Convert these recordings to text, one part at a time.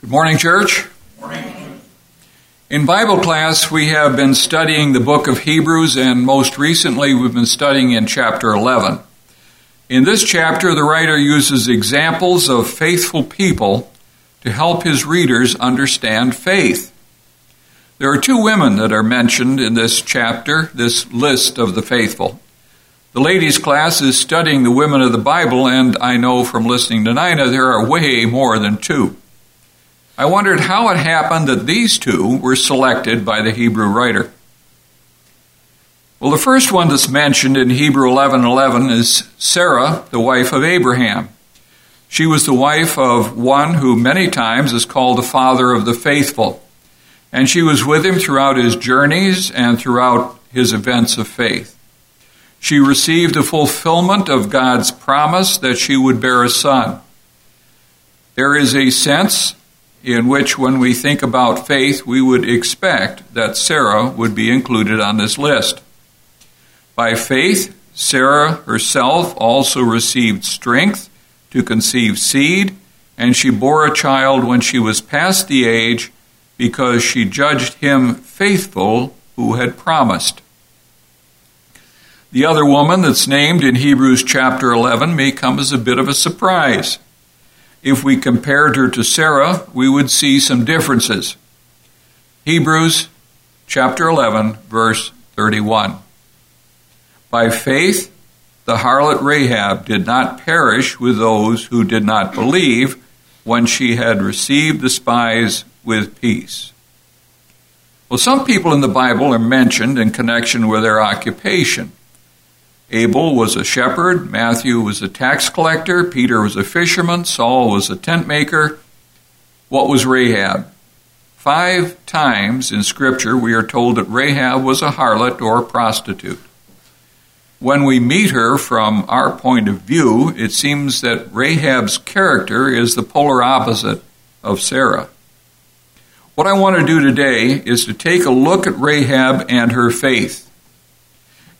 Good morning, church. Morning. In Bible class, we have been studying the book of Hebrews, and most recently, we've been studying in chapter 11. In this chapter, the writer uses examples of faithful people to help his readers understand faith. There are two women that are mentioned in this chapter, this list of the faithful. The ladies' class is studying the women of the Bible, and I know from listening to Nina there are way more than two. I wondered how it happened that these two were selected by the Hebrew writer. Well, the first one that's mentioned in Hebrew 11:11 is Sarah, the wife of Abraham. She was the wife of one who many times is called the father of the faithful. And she was with him throughout his journeys and throughout his events of faith. She received the fulfillment of God's promise that she would bear a son. There is a sense in which, when we think about faith, we would expect that Sarah would be included on this list. By faith, Sarah herself also received strength to conceive seed, and she bore a child when she was past the age because she judged him faithful who had promised. The other woman that's named in Hebrews chapter 11 may come as a bit of a surprise. If we compared her to Sarah, we would see some differences. Hebrews chapter 11, verse 31. By faith, the harlot Rahab did not perish with those who did not believe when she had received the spies with peace. Well, some people in the Bible are mentioned in connection with their occupation. Abel was a shepherd, Matthew was a tax collector, Peter was a fisherman, Saul was a tent maker. What was Rahab? Five times in Scripture we are told that Rahab was a harlot or a prostitute. When we meet her from our point of view, it seems that Rahab's character is the polar opposite of Sarah. What I want to do today is to take a look at Rahab and her faith.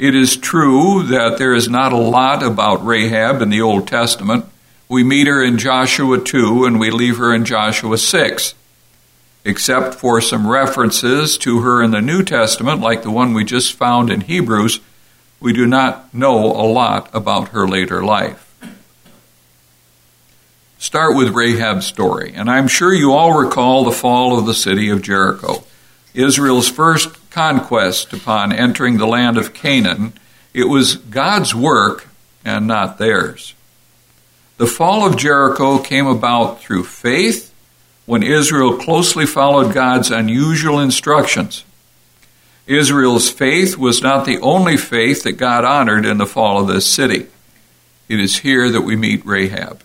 It is true that there is not a lot about Rahab in the Old Testament. We meet her in Joshua 2 and we leave her in Joshua 6. Except for some references to her in the New Testament, like the one we just found in Hebrews, we do not know a lot about her later life. Start with Rahab's story, and I'm sure you all recall the fall of the city of Jericho. Israel's first conquest upon entering the land of Canaan, it was God's work and not theirs. The fall of Jericho came about through faith when Israel closely followed God's unusual instructions. Israel's faith was not the only faith that God honored in the fall of this city. It is here that we meet Rahab.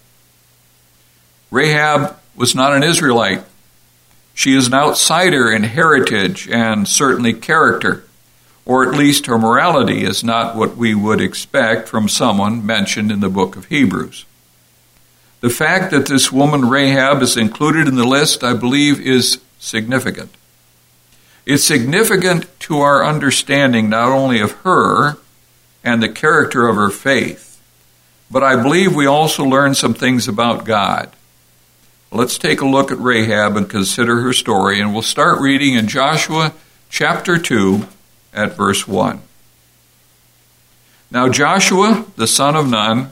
Rahab was not an Israelite. She is an outsider in heritage and certainly character, or at least her morality is not what we would expect from someone mentioned in the book of Hebrews. The fact that this woman Rahab is included in the list, I believe, is significant. It's significant to our understanding not only of her and the character of her faith, but I believe we also learn some things about God. Let's take a look at Rahab and consider her story, and we'll start reading in Joshua chapter 2 at verse 1. Now Joshua, the son of Nun,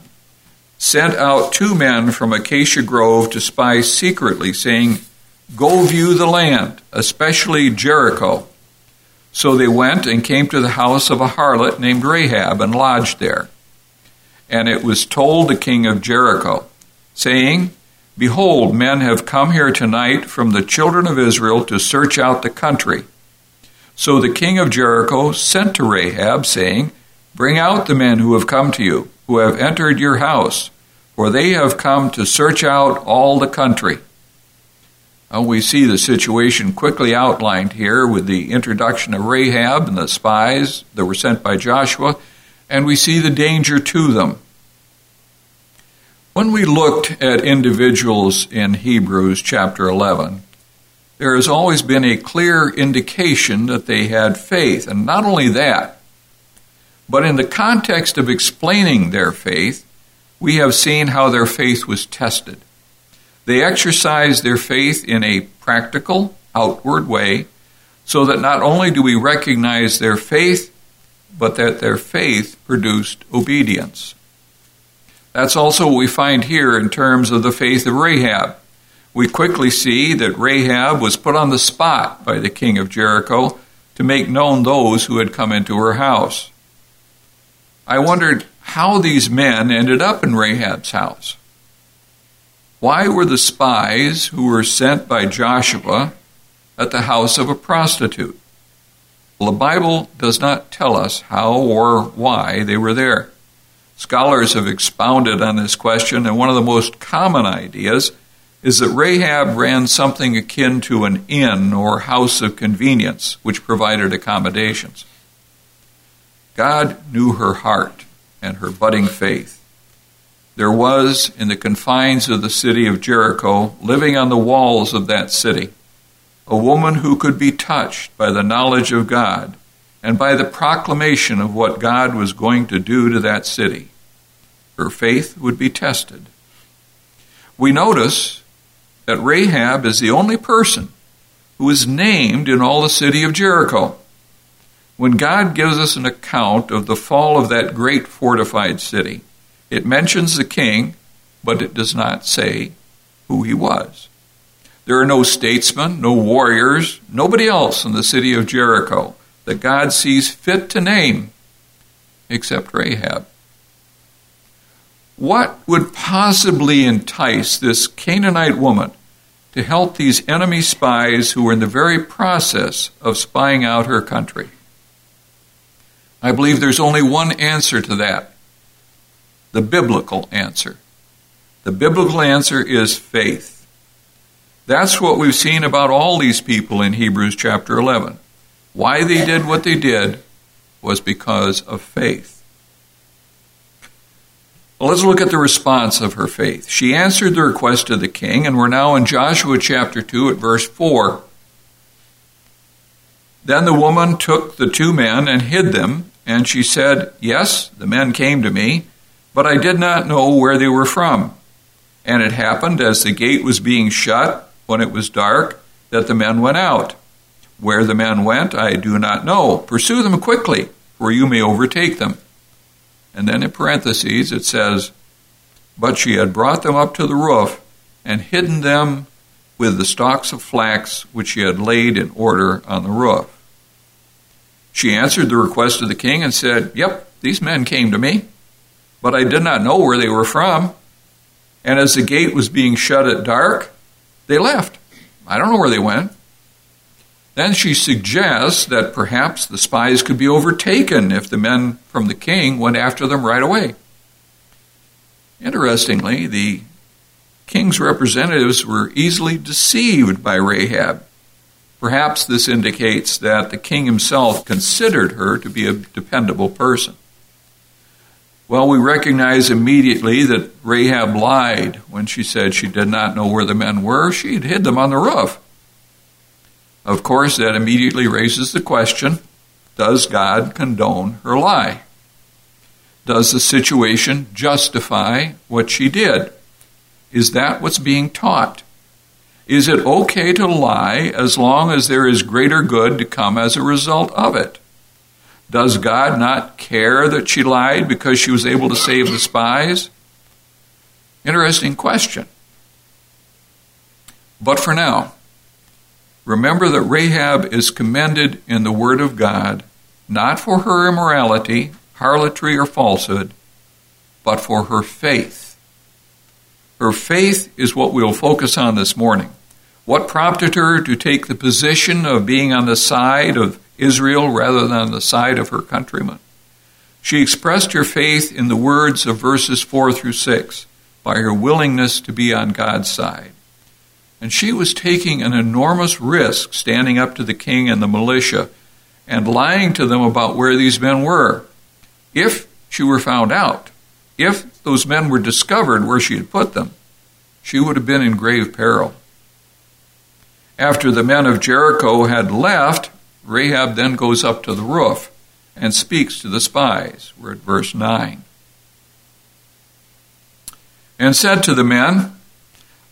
sent out two men from Acacia Grove to spy secretly, saying, Go view the land, especially Jericho. So they went and came to the house of a harlot named Rahab and lodged there. And it was told the king of Jericho, saying, Behold, men have come here tonight from the children of Israel to search out the country. So the king of Jericho sent to Rahab, saying, Bring out the men who have come to you, who have entered your house, for they have come to search out all the country. Well, we see the situation quickly outlined here with the introduction of Rahab and the spies that were sent by Joshua, and we see the danger to them. When we looked at individuals in Hebrews chapter 11, there has always been a clear indication that they had faith. And not only that, but in the context of explaining their faith, we have seen how their faith was tested. They exercised their faith in a practical, outward way, so that not only do we recognize their faith, but that their faith produced obedience. That's also what we find here in terms of the faith of Rahab. We quickly see that Rahab was put on the spot by the king of Jericho to make known those who had come into her house. I wondered how these men ended up in Rahab's house. Why were the spies who were sent by Joshua at the house of a prostitute? Well, the Bible does not tell us how or why they were there. Scholars have expounded on this question, and one of the most common ideas is that Rahab ran something akin to an inn or house of convenience, which provided accommodations. God knew her heart and her budding faith. There was, in the confines of the city of Jericho, living on the walls of that city, a woman who could be touched by the knowledge of God and by the proclamation of what God was going to do to that city. Her faith would be tested. We notice that Rahab is the only person who is named in all the city of Jericho. When God gives us an account of the fall of that great fortified city, it mentions the king, but it does not say who he was. There are no statesmen, no warriors, nobody else in the city of Jericho that God sees fit to name except Rahab. What would possibly entice this Canaanite woman to help these enemy spies who were in the very process of spying out her country? I believe there's only one answer to that the biblical answer. The biblical answer is faith. That's what we've seen about all these people in Hebrews chapter 11. Why they did what they did was because of faith. Well, let's look at the response of her faith. She answered the request of the king, and we're now in Joshua chapter 2 at verse 4. Then the woman took the two men and hid them, and she said, Yes, the men came to me, but I did not know where they were from. And it happened as the gate was being shut when it was dark that the men went out. Where the men went, I do not know. Pursue them quickly, for you may overtake them. And then in parentheses it says, But she had brought them up to the roof and hidden them with the stalks of flax which she had laid in order on the roof. She answered the request of the king and said, Yep, these men came to me, but I did not know where they were from. And as the gate was being shut at dark, they left. I don't know where they went. Then she suggests that perhaps the spies could be overtaken if the men from the king went after them right away. Interestingly, the king's representatives were easily deceived by Rahab. Perhaps this indicates that the king himself considered her to be a dependable person. Well, we recognize immediately that Rahab lied when she said she did not know where the men were. She had hid them on the roof. Of course, that immediately raises the question does God condone her lie? Does the situation justify what she did? Is that what's being taught? Is it okay to lie as long as there is greater good to come as a result of it? Does God not care that she lied because she was able to save the spies? Interesting question. But for now, remember that Rahab is commended in the Word of God not for her immorality, harlotry, or falsehood, but for her faith. Her faith is what we'll focus on this morning. What prompted her to take the position of being on the side of Israel rather than on the side of her countrymen. She expressed her faith in the words of verses 4 through 6 by her willingness to be on God's side. And she was taking an enormous risk standing up to the king and the militia and lying to them about where these men were. If she were found out, if those men were discovered where she had put them, she would have been in grave peril. After the men of Jericho had left, Rahab then goes up to the roof and speaks to the spies. We're at verse 9. And said to the men,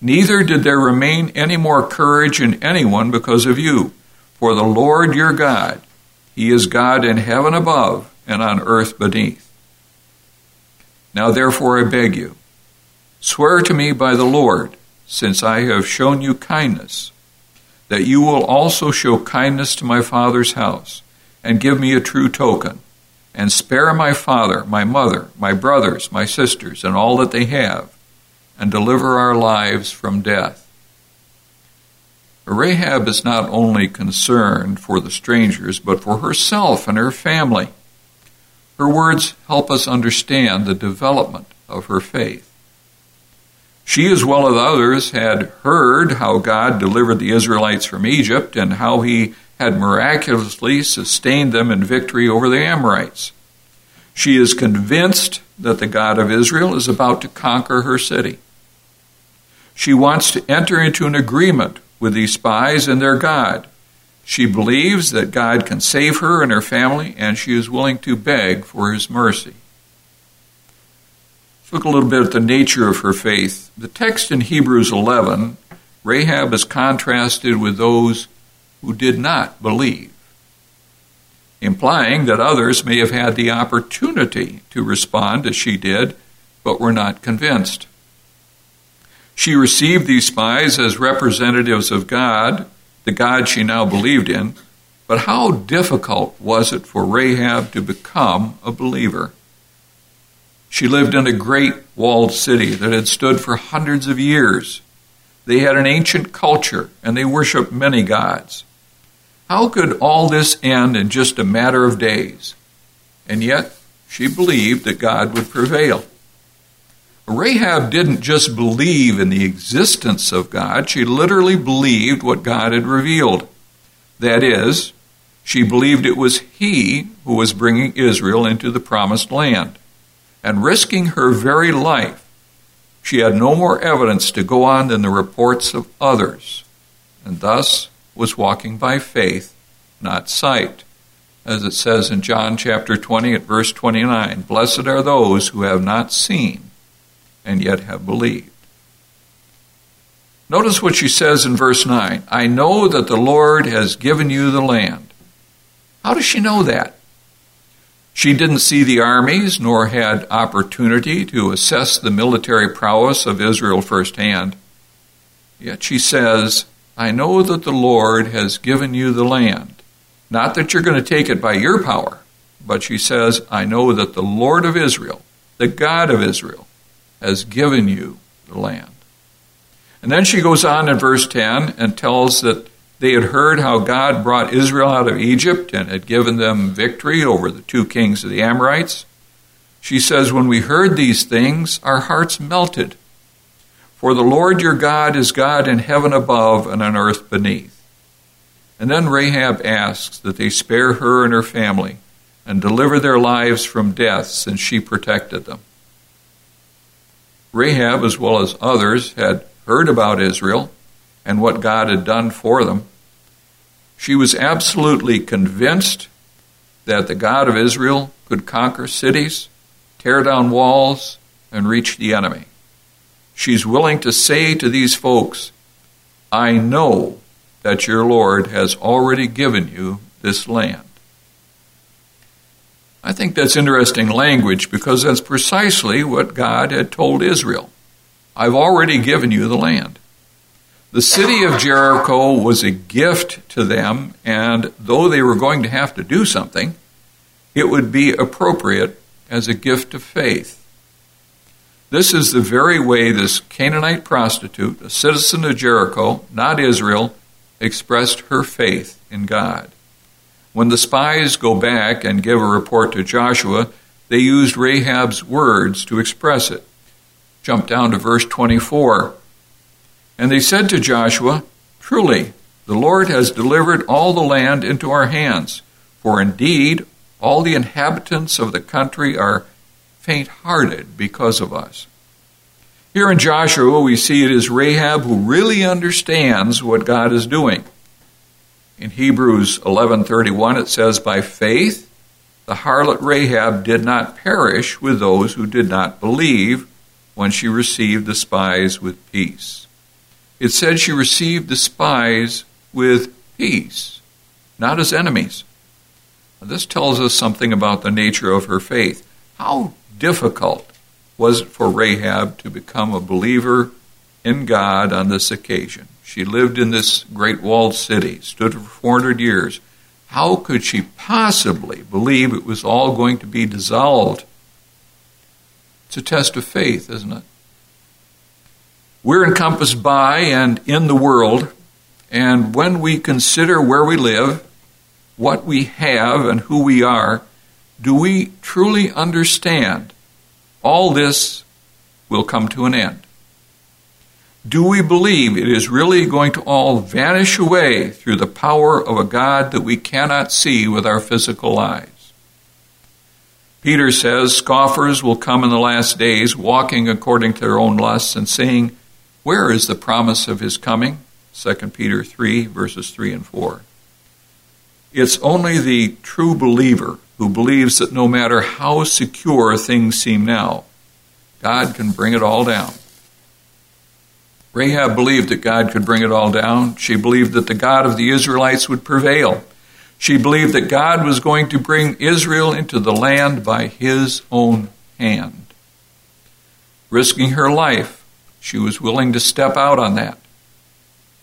Neither did there remain any more courage in anyone because of you. For the Lord your God, He is God in heaven above and on earth beneath. Now therefore I beg you, swear to me by the Lord, since I have shown you kindness, that you will also show kindness to my father's house, and give me a true token, and spare my father, my mother, my brothers, my sisters, and all that they have, and deliver our lives from death. Rahab is not only concerned for the strangers, but for herself and her family. Her words help us understand the development of her faith. She, as well as others, had heard how God delivered the Israelites from Egypt and how he had miraculously sustained them in victory over the Amorites. She is convinced that the God of Israel is about to conquer her city. She wants to enter into an agreement with these spies and their God she believes that God can save her and her family, and she is willing to beg for his mercy. Let's look a little bit at the nature of her faith. The text in Hebrews 11, Rahab is contrasted with those who did not believe, implying that others may have had the opportunity to respond as she did, but were not convinced. She received these spies as representatives of God the God she now believed in, but how difficult was it for Rahab to become a believer? She lived in a great walled city that had stood for hundreds of years. They had an ancient culture and they worshiped many gods. How could all this end in just a matter of days? And yet, she believed that God would prevail. Rahab didn't just believe in the existence of God, she literally believed what God had revealed. That is, she believed it was He who was bringing Israel into the promised land. And risking her very life, she had no more evidence to go on than the reports of others, and thus was walking by faith, not sight. As it says in John chapter 20 at verse 29 Blessed are those who have not seen and yet have believed. Notice what she says in verse 9 I know that the Lord has given you the land. How does she know that? She didn't see the armies nor had opportunity to assess the military prowess of Israel firsthand. Yet she says, I know that the Lord has given you the land. Not that you're going to take it by your power, but she says, I know that the Lord of Israel, the God of Israel, has given you the land. And then she goes on in verse 10 and tells that they had heard how God brought Israel out of Egypt and had given them victory over the two kings of the Amorites. She says, When we heard these things, our hearts melted. For the Lord your God is God in heaven above and on earth beneath. And then Rahab asks that they spare her and her family and deliver their lives from death since she protected them. Rahab, as well as others, had heard about Israel and what God had done for them. She was absolutely convinced that the God of Israel could conquer cities, tear down walls, and reach the enemy. She's willing to say to these folks, I know that your Lord has already given you this land. I think that's interesting language because that's precisely what God had told Israel. I've already given you the land. The city of Jericho was a gift to them, and though they were going to have to do something, it would be appropriate as a gift of faith. This is the very way this Canaanite prostitute, a citizen of Jericho, not Israel, expressed her faith in God. When the spies go back and give a report to Joshua, they used Rahab's words to express it. Jump down to verse 24. And they said to Joshua, Truly, the Lord has delivered all the land into our hands, for indeed all the inhabitants of the country are faint hearted because of us. Here in Joshua, we see it is Rahab who really understands what God is doing. In Hebrews 11:31 it says by faith the harlot Rahab did not perish with those who did not believe when she received the spies with peace. It said she received the spies with peace, not as enemies. Now, this tells us something about the nature of her faith. How difficult was it for Rahab to become a believer in God on this occasion? She lived in this great walled city, stood for 400 years. How could she possibly believe it was all going to be dissolved? It's a test of faith, isn't it? We're encompassed by and in the world, and when we consider where we live, what we have, and who we are, do we truly understand all this will come to an end? Do we believe it is really going to all vanish away through the power of a God that we cannot see with our physical eyes? Peter says scoffers will come in the last days, walking according to their own lusts and saying, Where is the promise of his coming? 2 Peter 3, verses 3 and 4. It's only the true believer who believes that no matter how secure things seem now, God can bring it all down. Rahab believed that God could bring it all down. She believed that the God of the Israelites would prevail. She believed that God was going to bring Israel into the land by his own hand. Risking her life, she was willing to step out on that,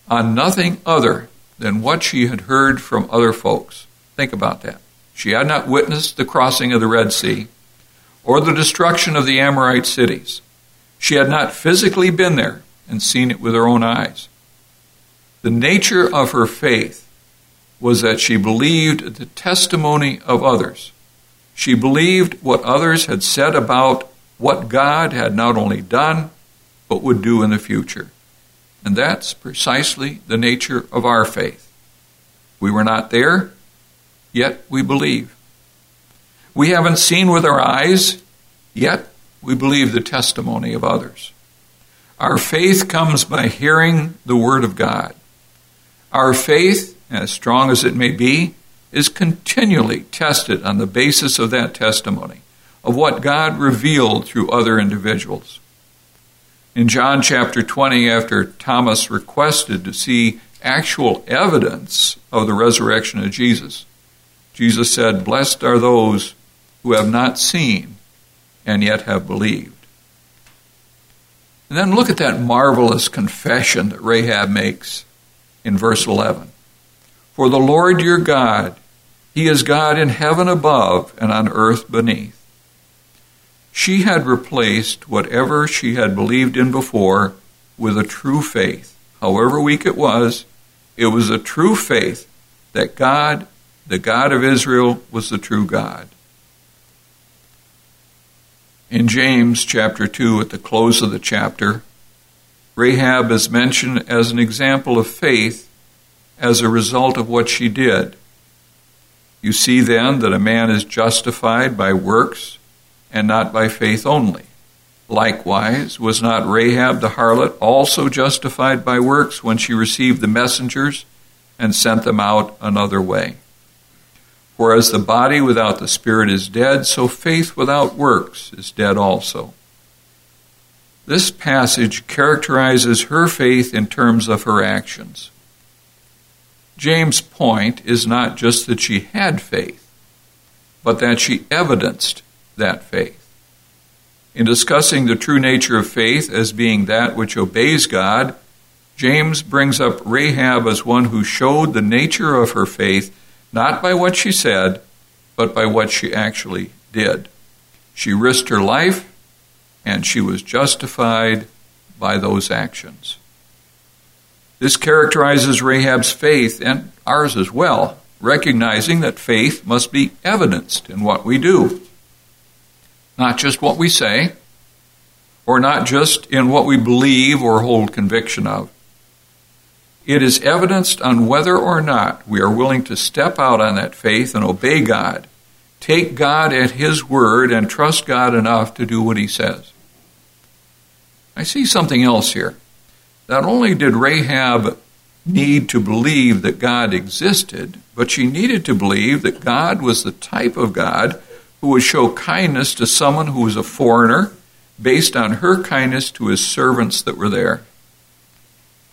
on nothing other than what she had heard from other folks. Think about that. She had not witnessed the crossing of the Red Sea or the destruction of the Amorite cities. She had not physically been there, and seen it with her own eyes. The nature of her faith was that she believed the testimony of others. She believed what others had said about what God had not only done, but would do in the future. And that's precisely the nature of our faith. We were not there, yet we believe. We haven't seen with our eyes, yet we believe the testimony of others. Our faith comes by hearing the Word of God. Our faith, as strong as it may be, is continually tested on the basis of that testimony, of what God revealed through other individuals. In John chapter 20, after Thomas requested to see actual evidence of the resurrection of Jesus, Jesus said, Blessed are those who have not seen and yet have believed. And then look at that marvelous confession that Rahab makes in verse 11. For the Lord your God, He is God in heaven above and on earth beneath. She had replaced whatever she had believed in before with a true faith. However weak it was, it was a true faith that God, the God of Israel, was the true God. In James chapter 2, at the close of the chapter, Rahab is mentioned as an example of faith as a result of what she did. You see then that a man is justified by works and not by faith only. Likewise, was not Rahab the harlot also justified by works when she received the messengers and sent them out another way? For as the body without the spirit is dead, so faith without works is dead also. This passage characterizes her faith in terms of her actions. James' point is not just that she had faith, but that she evidenced that faith. In discussing the true nature of faith as being that which obeys God, James brings up Rahab as one who showed the nature of her faith not by what she said, but by what she actually did. She risked her life, and she was justified by those actions. This characterizes Rahab's faith and ours as well, recognizing that faith must be evidenced in what we do. Not just what we say, or not just in what we believe or hold conviction of, It is evidenced on whether or not we are willing to step out on that faith and obey God, take God at His word, and trust God enough to do what He says. I see something else here. Not only did Rahab need to believe that God existed, but she needed to believe that God was the type of God who would show kindness to someone who was a foreigner based on her kindness to his servants that were there.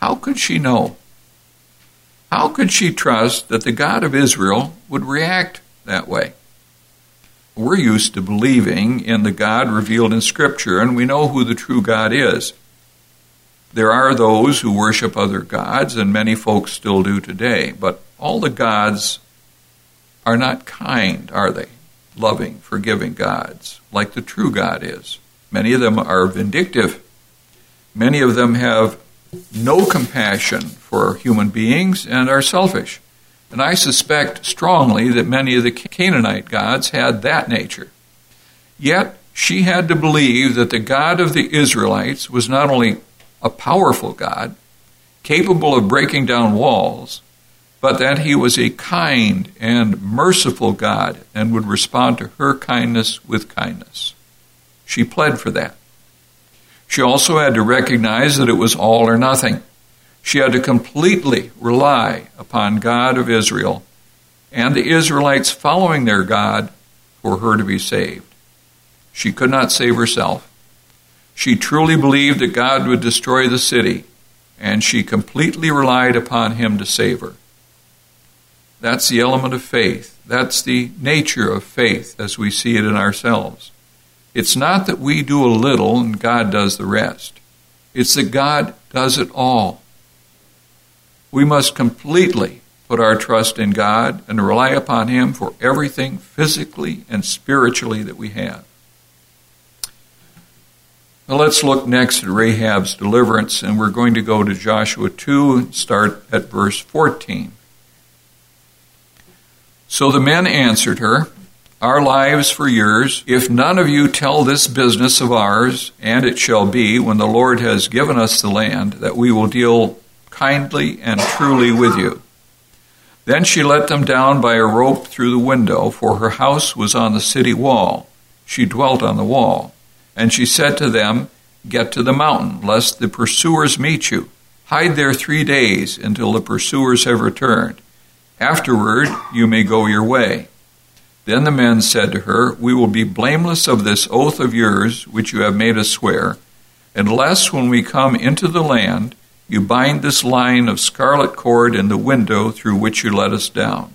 How could she know? How could she trust that the God of Israel would react that way? We're used to believing in the God revealed in Scripture, and we know who the true God is. There are those who worship other gods, and many folks still do today, but all the gods are not kind, are they? Loving, forgiving gods, like the true God is. Many of them are vindictive. Many of them have no compassion for human beings and are selfish. And I suspect strongly that many of the Canaanite gods had that nature. Yet she had to believe that the God of the Israelites was not only a powerful God, capable of breaking down walls, but that he was a kind and merciful God and would respond to her kindness with kindness. She pled for that. She also had to recognize that it was all or nothing. She had to completely rely upon God of Israel and the Israelites following their God for her to be saved. She could not save herself. She truly believed that God would destroy the city, and she completely relied upon Him to save her. That's the element of faith. That's the nature of faith as we see it in ourselves. It's not that we do a little and God does the rest. It's that God does it all. We must completely put our trust in God and rely upon Him for everything physically and spiritually that we have. Now let's look next at Rahab's deliverance, and we're going to go to Joshua 2 and start at verse 14. So the men answered her, our lives for yours, if none of you tell this business of ours, and it shall be, when the Lord has given us the land, that we will deal kindly and truly with you. Then she let them down by a rope through the window, for her house was on the city wall. She dwelt on the wall. And she said to them, Get to the mountain, lest the pursuers meet you. Hide there three days until the pursuers have returned. Afterward, you may go your way. Then the men said to her, We will be blameless of this oath of yours, which you have made us swear, unless when we come into the land, you bind this line of scarlet cord in the window through which you let us down.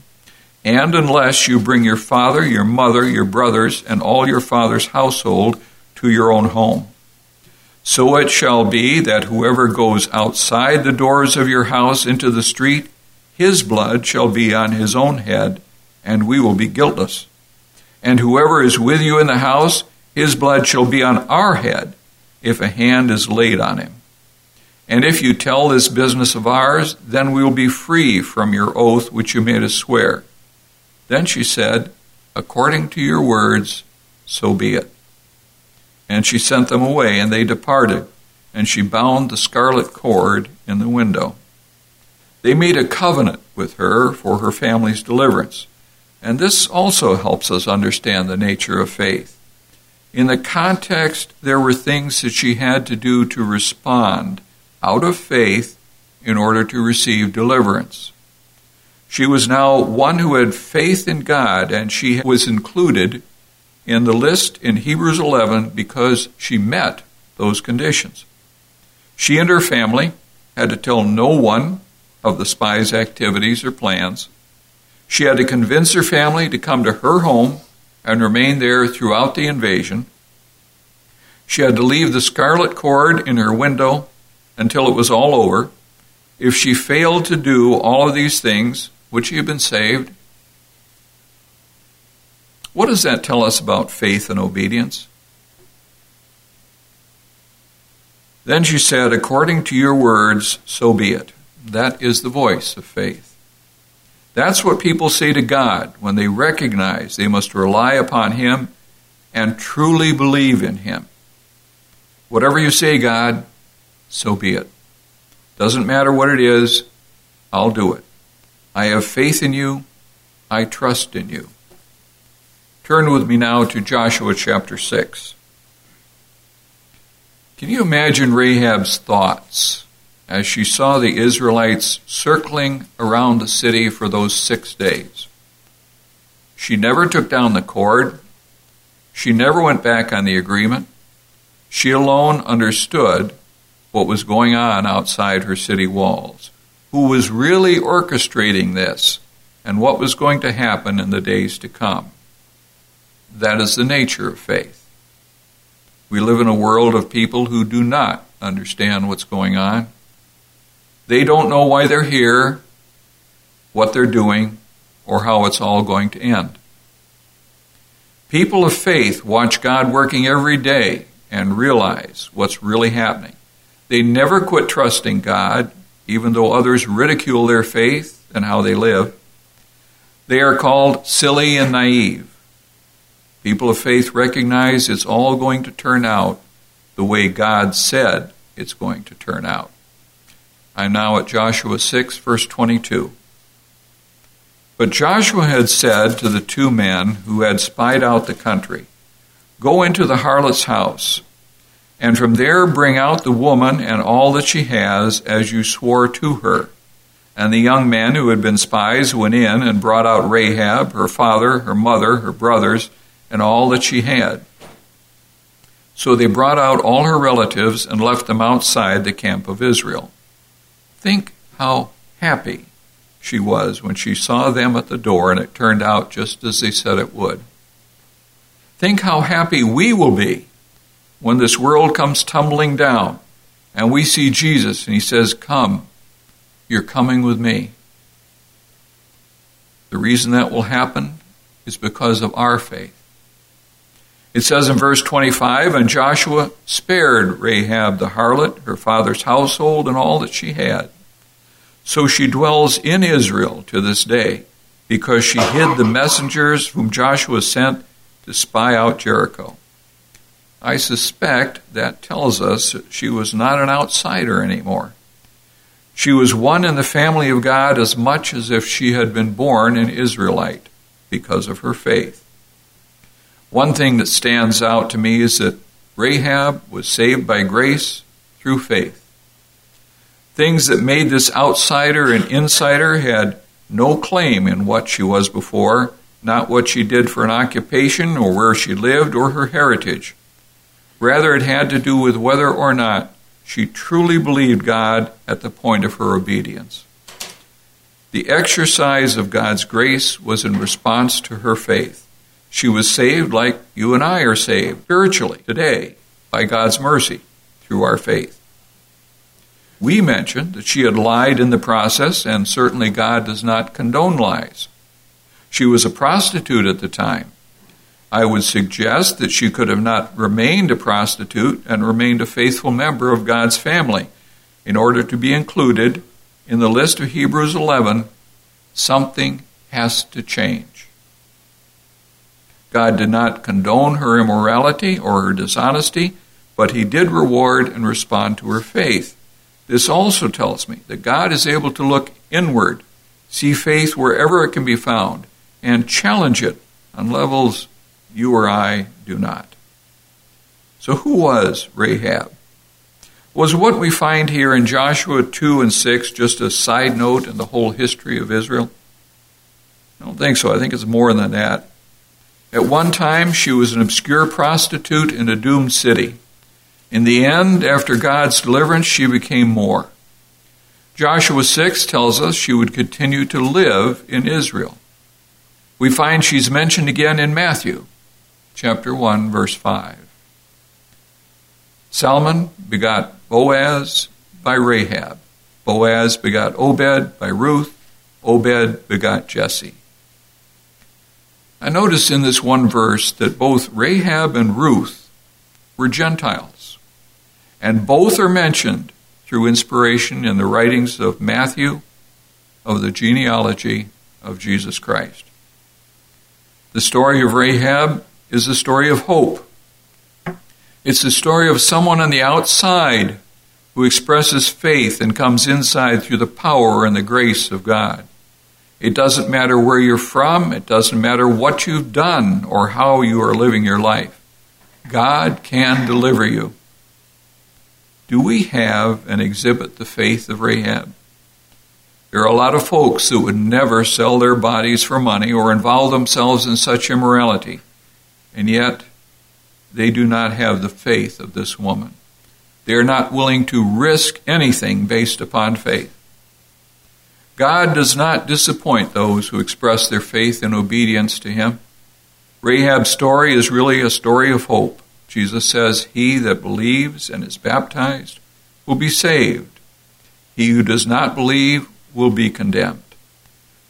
And unless you bring your father, your mother, your brothers, and all your father's household to your own home. So it shall be that whoever goes outside the doors of your house into the street, his blood shall be on his own head and we will be guiltless. And whoever is with you in the house, his blood shall be on our head if a hand is laid on him. And if you tell this business of ours, then we will be free from your oath which you made us swear. Then she said, According to your words, so be it. And she sent them away, and they departed, and she bound the scarlet cord in the window. They made a covenant with her for her family's deliverance. And this also helps us understand the nature of faith. In the context, there were things that she had to do to respond out of faith in order to receive deliverance. She was now one who had faith in God, and she was included in the list in Hebrews 11 because she met those conditions. She and her family had to tell no one of the spies' activities or plans. She had to convince her family to come to her home and remain there throughout the invasion. She had to leave the scarlet cord in her window until it was all over. If she failed to do all of these things, would she have been saved? What does that tell us about faith and obedience? Then she said, According to your words, so be it. That is the voice of faith. That's what people say to God when they recognize they must rely upon Him and truly believe in Him. Whatever you say, God, so be it. Doesn't matter what it is, I'll do it. I have faith in you. I trust in you. Turn with me now to Joshua chapter 6. Can you imagine Rahab's thoughts as she saw the Israelites circling around the city for those six days? She never took down the cord. She never went back on the agreement. She alone understood what was going on outside her city walls, who was really orchestrating this, and what was going to happen in the days to come. That is the nature of faith. We live in a world of people who do not understand what's going on. They don't know why they're here, what they're doing, or how it's all going to end. People of faith watch God working every day and realize what's really happening. They never quit trusting God, even though others ridicule their faith and how they live. They are called silly and naive. People of faith recognize it's all going to turn out the way God said it's going to turn out. I'm now at Joshua 6, verse 22. But Joshua had said to the two men who had spied out the country, Go into the harlot's house, and from there bring out the woman and all that she has, as you swore to her. And the young men who had been spies went in and brought out Rahab, her father, her mother, her brothers, and all that she had. So they brought out all her relatives and left them outside the camp of Israel. Think how happy she was when she saw them at the door and it turned out just as they said it would. Think how happy we will be when this world comes tumbling down and we see Jesus and he says, Come, you're coming with me. The reason that will happen is because of our faith. It says in verse 25, And Joshua spared Rahab the harlot, her father's household, and all that she had. So she dwells in Israel to this day, because she hid the messengers whom Joshua sent to spy out Jericho. I suspect that tells us that she was not an outsider anymore. She was one in the family of God as much as if she had been born an Israelite because of her faith. One thing that stands out to me is that Rahab was saved by grace through faith. Things that made this outsider and insider had no claim in what she was before, not what she did for an occupation or where she lived or her heritage. Rather, it had to do with whether or not she truly believed God at the point of her obedience. The exercise of God's grace was in response to her faith. She was saved like you and I are saved spiritually today by God's mercy through our faith. We mentioned that she had lied in the process, and certainly God does not condone lies. She was a prostitute at the time. I would suggest that she could have not remained a prostitute and remained a faithful member of God's family. In order to be included in the list of Hebrews 11, something has to change. God did not condone her immorality or her dishonesty, but he did reward and respond to her faith. This also tells me that God is able to look inward, see faith wherever it can be found, and challenge it on levels you or I do not. So, who was Rahab? Was what we find here in Joshua 2 and 6 just a side note in the whole history of Israel? I don't think so. I think it's more than that. At one time, she was an obscure prostitute in a doomed city. In the end, after God's deliverance, she became more. Joshua 6 tells us she would continue to live in Israel. We find she's mentioned again in Matthew chapter 1 verse 5. Salmon begot Boaz by Rahab. Boaz begot Obed by Ruth. Obed begot Jesse. I notice in this one verse that both Rahab and Ruth were Gentiles, and both are mentioned through inspiration in the writings of Matthew of the genealogy of Jesus Christ. The story of Rahab is a story of hope. It's the story of someone on the outside who expresses faith and comes inside through the power and the grace of God. It doesn't matter where you're from, it doesn't matter what you've done or how you are living your life. God can deliver you. Do we have and exhibit the faith of Rahab? There are a lot of folks who would never sell their bodies for money or involve themselves in such immorality, and yet they do not have the faith of this woman. They are not willing to risk anything based upon faith. God does not disappoint those who express their faith and obedience to Him. Rahab's story is really a story of hope. Jesus says, He that believes and is baptized will be saved. He who does not believe will be condemned.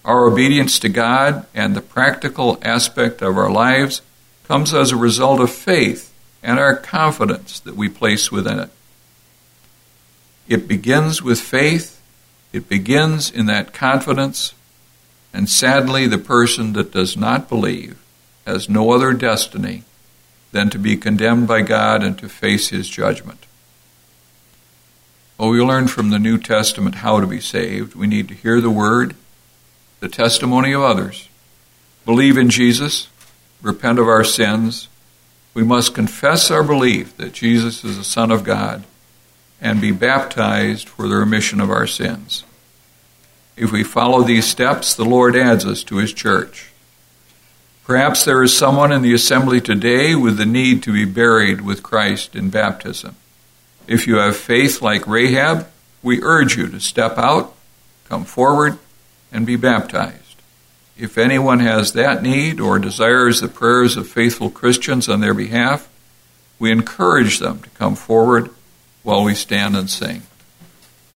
Our obedience to God and the practical aspect of our lives comes as a result of faith and our confidence that we place within it. It begins with faith it begins in that confidence, and sadly, the person that does not believe has no other destiny than to be condemned by God and to face His judgment. Well, we learn from the New Testament how to be saved. We need to hear the Word, the testimony of others, believe in Jesus, repent of our sins. We must confess our belief that Jesus is the Son of God and be baptized for the remission of our sins. If we follow these steps, the Lord adds us to His church. Perhaps there is someone in the assembly today with the need to be buried with Christ in baptism. If you have faith like Rahab, we urge you to step out, come forward, and be baptized. If anyone has that need or desires the prayers of faithful Christians on their behalf, we encourage them to come forward while we stand and sing.